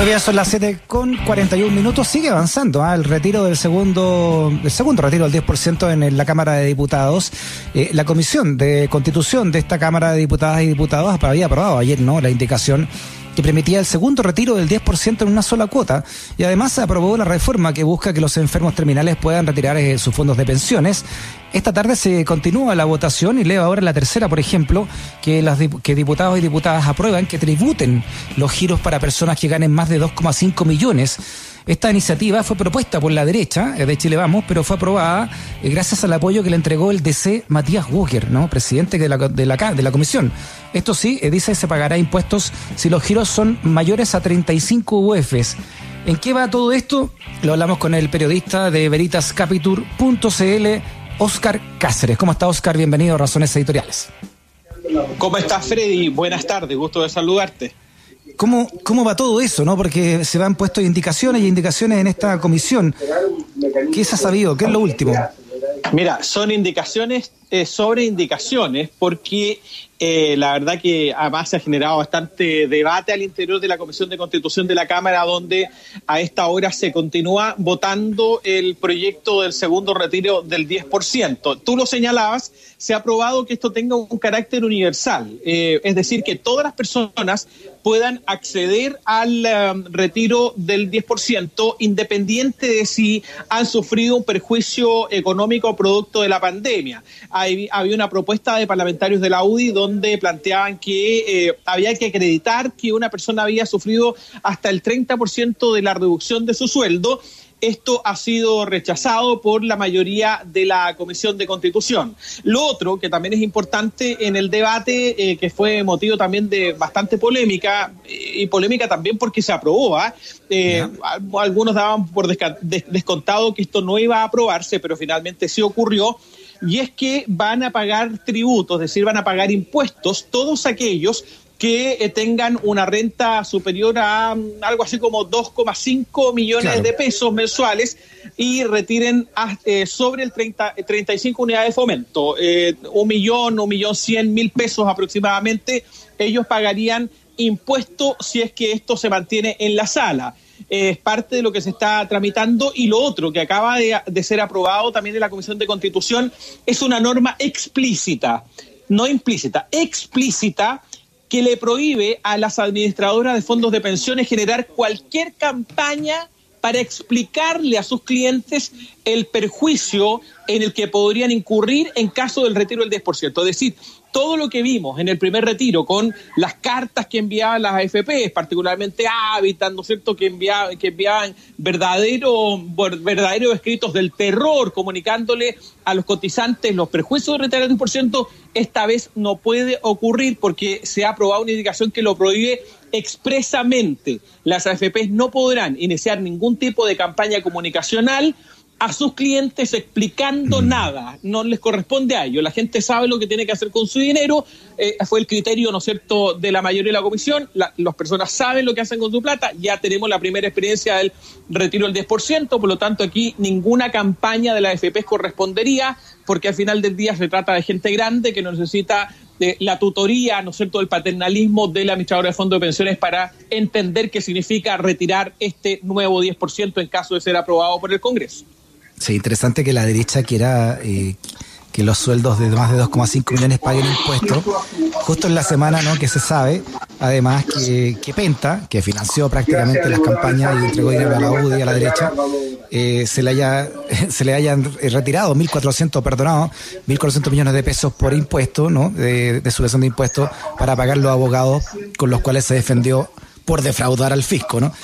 Muy bien, son las 7 con 41 minutos. Sigue avanzando ¿ah? el retiro del segundo, el segundo retiro del 10% en la Cámara de Diputados. Eh, la Comisión de Constitución de esta Cámara de Diputadas y Diputados había aprobado ayer no la indicación que permitía el segundo retiro del 10% en una sola cuota y además se aprobó la reforma que busca que los enfermos terminales puedan retirar eh, sus fondos de pensiones. Esta tarde se continúa la votación y leo ahora la tercera, por ejemplo, que, las, que diputados y diputadas aprueban que tributen los giros para personas que ganen más de 2,5 millones esta iniciativa fue propuesta por la derecha eh, de Chile Vamos, pero fue aprobada eh, gracias al apoyo que le entregó el DC Matías Walker, ¿no? presidente de la, de la, de la comisión. Esto sí, eh, dice se pagará impuestos si los giros son mayores a 35 UFs. ¿En qué va todo esto? Lo hablamos con el periodista de veritascapitur.cl, Oscar Cáceres. ¿Cómo está Oscar? Bienvenido a Razones Editoriales. ¿Cómo estás Freddy? Buenas tardes, gusto de saludarte. ¿Cómo, ¿Cómo va todo eso? no Porque se van puesto indicaciones y indicaciones en esta comisión. ¿Qué se ha sabido? ¿Qué es lo último? Mira, son indicaciones eh, sobre indicaciones, porque eh, la verdad que además se ha generado bastante debate al interior de la Comisión de Constitución de la Cámara, donde a esta hora se continúa votando el proyecto del segundo retiro del 10%. Tú lo señalabas, se ha aprobado que esto tenga un carácter universal, eh, es decir, que todas las personas puedan acceder al um, retiro del 10%, independiente de si han sufrido un perjuicio económico producto de la pandemia. Había una propuesta de parlamentarios de la UDI donde planteaban que eh, había que acreditar que una persona había sufrido hasta el 30% de la reducción de su sueldo esto ha sido rechazado por la mayoría de la Comisión de Constitución. Lo otro, que también es importante en el debate, eh, que fue motivo también de bastante polémica, y polémica también porque se aprobó. ¿ah? Eh, algunos daban por descontado que esto no iba a aprobarse, pero finalmente sí ocurrió y es que van a pagar tributos, es decir, van a pagar impuestos todos aquellos que eh, tengan una renta superior a mm, algo así como 2,5 millones de pesos mensuales y retiren eh, sobre el 30, 35 unidades de fomento, eh, un millón, un millón cien mil pesos aproximadamente, ellos pagarían impuesto si es que esto se mantiene en la sala. Es parte de lo que se está tramitando y lo otro que acaba de, ser aprobado también en la Comisión de Constitución es una norma explícita, no implícita, explícita que le prohíbe a las administradoras de fondos de pensiones generar cualquier campaña para explicarle a sus clientes el perjuicio en el que podrían incurrir en caso del retiro del 10%. Es decir, todo lo que vimos en el primer retiro con las cartas que enviaban las AFP, particularmente Habitat, ¿no es cierto?, que enviaban, verdaderos verdadero escritos del terror, comunicándole a los cotizantes los perjuicios de retirar el 10%, esta vez no puede ocurrir porque se ha aprobado una indicación que lo prohíbe expresamente. Las AFP no podrán iniciar ningún tipo de campaña comunicacional a sus clientes explicando mm. nada, no les corresponde a ellos. La gente sabe lo que tiene que hacer con su dinero, eh, fue el criterio, ¿no es cierto?, de la mayoría de la comisión, las personas saben lo que hacen con su plata, ya tenemos la primera experiencia del retiro del 10%, por lo tanto aquí ninguna campaña de la AFP correspondería, porque al final del día se trata de gente grande que no necesita de la tutoría, ¿no es cierto?, del paternalismo del administrador de fondos de pensiones para entender qué significa retirar este nuevo 10% en caso de ser aprobado por el Congreso. Sí, interesante que la derecha quiera eh, que los sueldos de más de 2,5 millones paguen impuestos, justo en la semana ¿no? que se sabe, además que, Penta, que financió prácticamente las campañas y entregó dinero a la UDI a la derecha, eh, se, le haya, se le hayan retirado 1.400, perdonado, 1.400 millones de pesos por impuesto, ¿no? de, de subvención de impuestos para pagar los abogados con los cuales se defendió por defraudar al fisco, ¿no?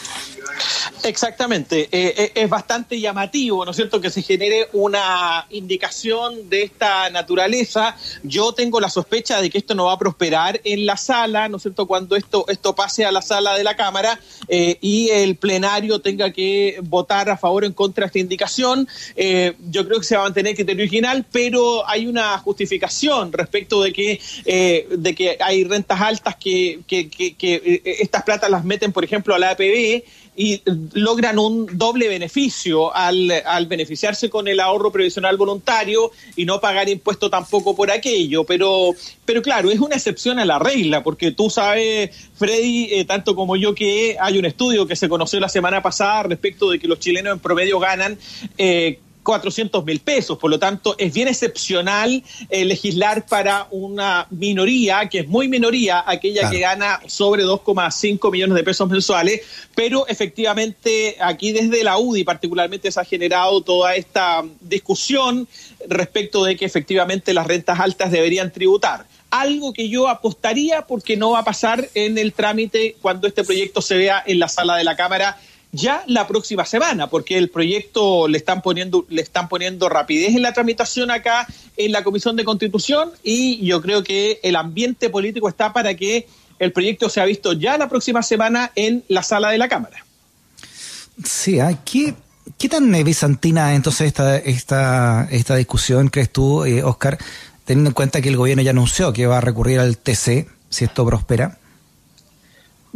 Exactamente, eh, eh, es bastante llamativo, ¿no es cierto?, que se genere una indicación de esta naturaleza. Yo tengo la sospecha de que esto no va a prosperar en la sala, ¿no es cierto?, cuando esto, esto pase a la sala de la Cámara eh, y el plenario tenga que votar a favor o en contra de esta indicación. yo creo que se va a mantener el criterio original, pero hay una justificación respecto de que, de que hay rentas altas que, que, que, que estas platas las meten, por ejemplo, a la APB y logran un doble beneficio al, al, beneficiarse con el ahorro previsional voluntario y no pagar impuesto tampoco por aquello. Pero, pero claro, es una excepción a la regla, porque tú sabes, Freddy, eh, tanto como yo, que hay un estudio que se conoció la semana pasada respecto de que los chilenos en promedio ganan eh, 400 mil pesos. Por lo tanto, es bien excepcional eh, legislar para una minoría, que es muy minoría, aquella claro. que gana sobre 2,5 millones de pesos mensuales, pero efectivamente aquí desde la UDI particularmente se ha generado toda esta discusión respecto de que efectivamente las rentas altas deberían tributar algo que yo apostaría porque no va a pasar en el trámite cuando este proyecto se vea en la sala de la Cámara ya la próxima semana, porque el proyecto le están poniendo, le están poniendo rapidez en la tramitación acá en la Comisión de Constitución y yo creo que el ambiente político está para que el proyecto sea visto ya la próxima semana en la sala de la Cámara. Sí, ¿qué, qué tan bizantina entonces esta, esta, esta discusión crees tú, eh, Oscar, teniendo en cuenta que el gobierno ya anunció que va a recurrir al TC si esto prospera?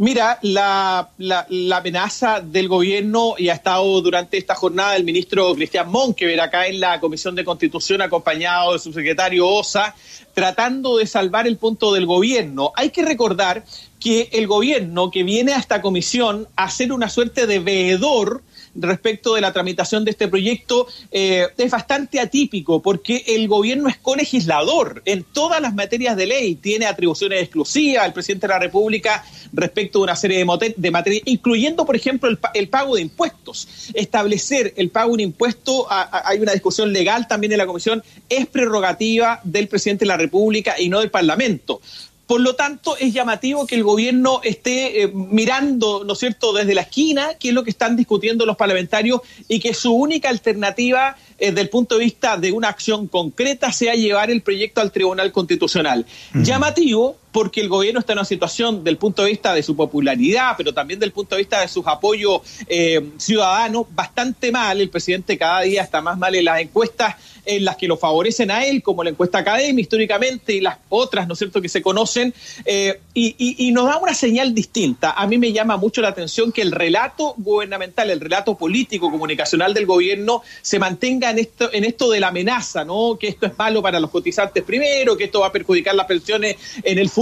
Mira, la, la, la, amenaza del gobierno y ha estado durante esta jornada el ministro Cristian Monkever acá en la Comisión de Constitución acompañado de su secretario Osa, tratando de salvar el punto del gobierno. Hay que recordar que el gobierno que viene a esta comisión a ser una suerte de veedor respecto de la tramitación de este proyecto eh, es bastante atípico porque el gobierno es colegislador en todas las materias de ley, tiene atribuciones exclusivas al presidente de la República respecto de una serie de, materias, incluyendo, por ejemplo, el, el, pago de impuestos. Establecer el pago de un impuesto, a, hay una discusión legal también en la Comisión, es prerrogativa del presidente de la República y no del Parlamento. Por lo tanto, es llamativo que el gobierno esté eh, mirando, ¿no es cierto?, desde la esquina qué es lo que están discutiendo los parlamentarios y que su única alternativa eh, desde el punto de vista de una acción concreta sea llevar el proyecto al Tribunal Constitucional. Llamativo porque el gobierno está en una situación del punto de vista de su popularidad, pero también del punto de vista de sus apoyos eh, ciudadanos, bastante mal. El presidente cada día está más mal en las encuestas en las que lo favorecen a él, como la encuesta académica históricamente y las otras, ¿no es cierto?, que se conocen, eh, y, y, nos da una señal distinta. A mí me llama mucho la atención que el relato gubernamental, el relato político, comunicacional del gobierno se mantenga en esto, en esto de la amenaza, ¿no?, que esto es malo para los cotizantes primero, que esto va a perjudicar las pensiones en el futuro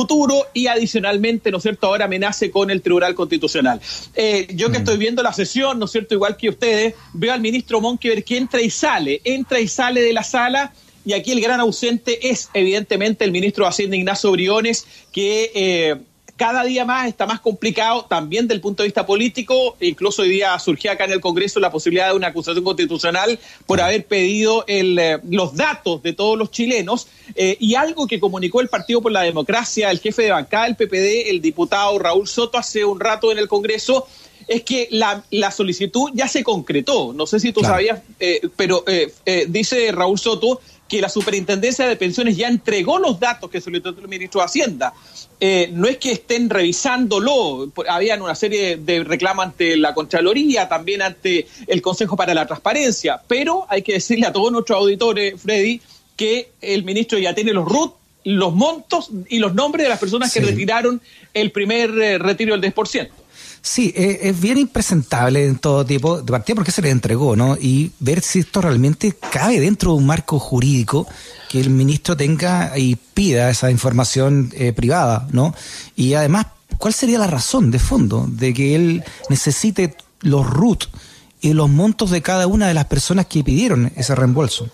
y adicionalmente, ¿no es cierto?, ahora amenace con el Tribunal Constitucional. Eh, yo que estoy viendo la sesión, ¿no es cierto?, igual que ustedes, veo al ministro Monkever que entra y sale, entra y sale de la sala y aquí el gran ausente es evidentemente el ministro de Hacienda Ignacio Briones que eh, cada día más está más complicado también del punto de vista político, incluso hoy día surgía acá en el Congreso la posibilidad de una acusación constitucional por haber pedido el, eh, los datos de todos los chilenos eh, y algo que comunicó el Partido por la Democracia, el jefe de bancada del PPD, el diputado Raúl Soto hace un rato en el Congreso, es que la, la, solicitud ya se concretó. No sé si tú claro. sabías, eh, pero eh, eh, dice Raúl Soto que la Superintendencia de Pensiones ya entregó los datos que solicitó el ministro de Hacienda. Eh, no es que estén revisándolo, habían una serie de reclamos ante la Contraloría, también ante el Consejo para la Transparencia, pero hay que decirle a todos nuestros auditores, Freddy, que el ministro ya tiene los RUT, los montos y los nombres de las personas sí. que retiraron el primer eh, retiro del 10%. Sí, eh, es bien impresentable en todo tipo, de partida porque se le entregó, ¿no? Y ver si esto realmente cabe dentro de un marco jurídico que el ministro tenga y pida esa información eh, privada, ¿no? Y además, ¿cuál sería la razón de fondo de que él necesite los RUT y los montos de cada una de las personas que pidieron ese reembolso?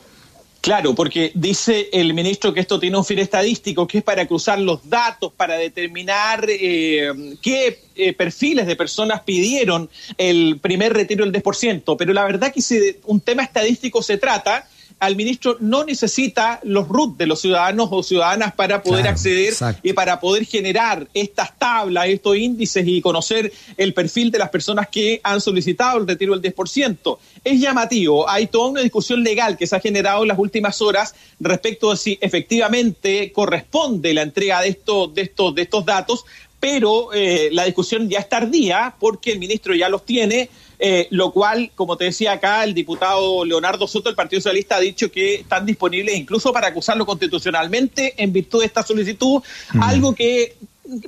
Claro, porque dice el ministro que esto tiene un fin estadístico, que es para cruzar los datos, para determinar eh, qué eh, perfiles de personas pidieron el primer retiro del 10%. Pero la verdad que si un tema estadístico se trata, al ministro no necesita los RUT de los ciudadanos o ciudadanas para poder claro, acceder exacto. y para poder generar estas tablas, estos índices y conocer el perfil de las personas que han solicitado el retiro del 10%. Es llamativo, hay toda una discusión legal que se ha generado en las últimas horas respecto de si efectivamente corresponde la entrega de estos, de estos, de estos datos, pero eh, la discusión ya es tardía porque el ministro ya los tiene eh, lo cual, como te decía acá, el diputado Leonardo Soto del Partido Socialista ha dicho que están disponibles incluso para acusarlo constitucionalmente en virtud de esta solicitud, mm. algo que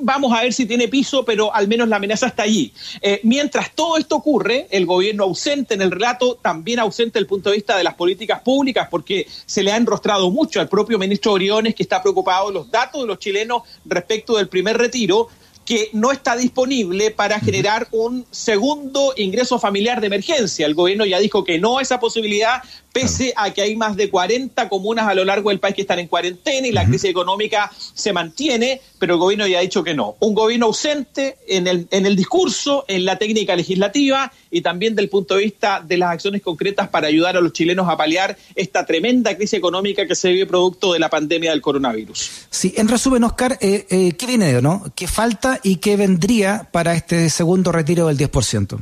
vamos a ver si tiene piso, pero al menos la amenaza está allí. Eh, mientras todo esto ocurre, el gobierno ausente en el relato, también ausente desde el punto de vista de las políticas públicas, porque se le ha enrostrado mucho al propio ministro Oriones, que está preocupado de los datos de los chilenos respecto del primer retiro que no está disponible para generar un segundo ingreso familiar de emergencia. El gobierno ya dijo que no a esa posibilidad, pese a que hay más de 40 comunas a lo largo del país que están en cuarentena y la crisis económica se mantiene, pero el gobierno ya ha dicho que no. Un gobierno ausente en el, en el discurso, en la técnica legislativa y también del punto de vista de las acciones concretas para ayudar a los chilenos a paliar esta tremenda crisis económica que se vive producto de la pandemia del coronavirus. Sí, en resumen, Oscar, eh, eh, ¿qué viene, no? ¿Qué falta y qué vendría para este segundo retiro del 10%?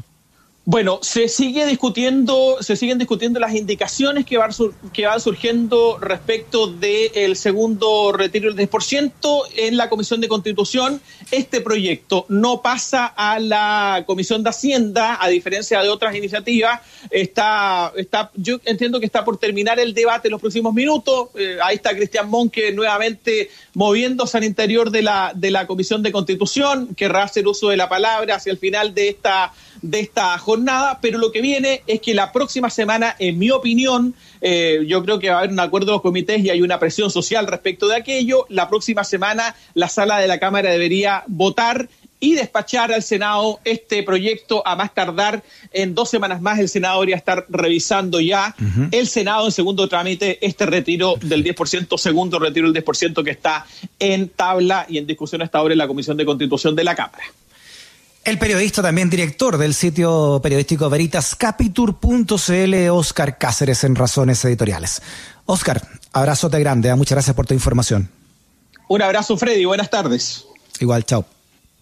Bueno, se sigue discutiendo, se siguen discutiendo las indicaciones que van, que van surgiendo respecto del segundo retiro del 10% en la Comisión de Constitución. Este proyecto no pasa a la Comisión de Hacienda, a diferencia de otras iniciativas. Está, está, yo entiendo que está por terminar el debate en los próximos minutos. Eh, ahí está Cristian Monque nuevamente moviéndose al interior de la, de la Comisión de Constitución, querrá hacer uso de la palabra hacia el final de esta de esta jornada, pero lo que viene es que la próxima semana, en mi opinión, eh, yo creo que va a haber un acuerdo de los comités y hay una presión social respecto de aquello. La próxima semana la sala de la Cámara debería votar y despachar al Senado este proyecto a más tardar en dos semanas más. El Senado debería estar revisando ya el Senado en segundo trámite este retiro del 10%, segundo retiro del 10% que está en tabla y en discusión hasta ahora en la Comisión de Constitución de la Cámara. El periodista, también director del sitio periodístico veritascapitur.cl, Oscar Cáceres, en Razones Editoriales. Oscar, abrazote grande, ¿eh? muchas gracias por tu información. Un abrazo, Freddy, buenas tardes. Igual, chao.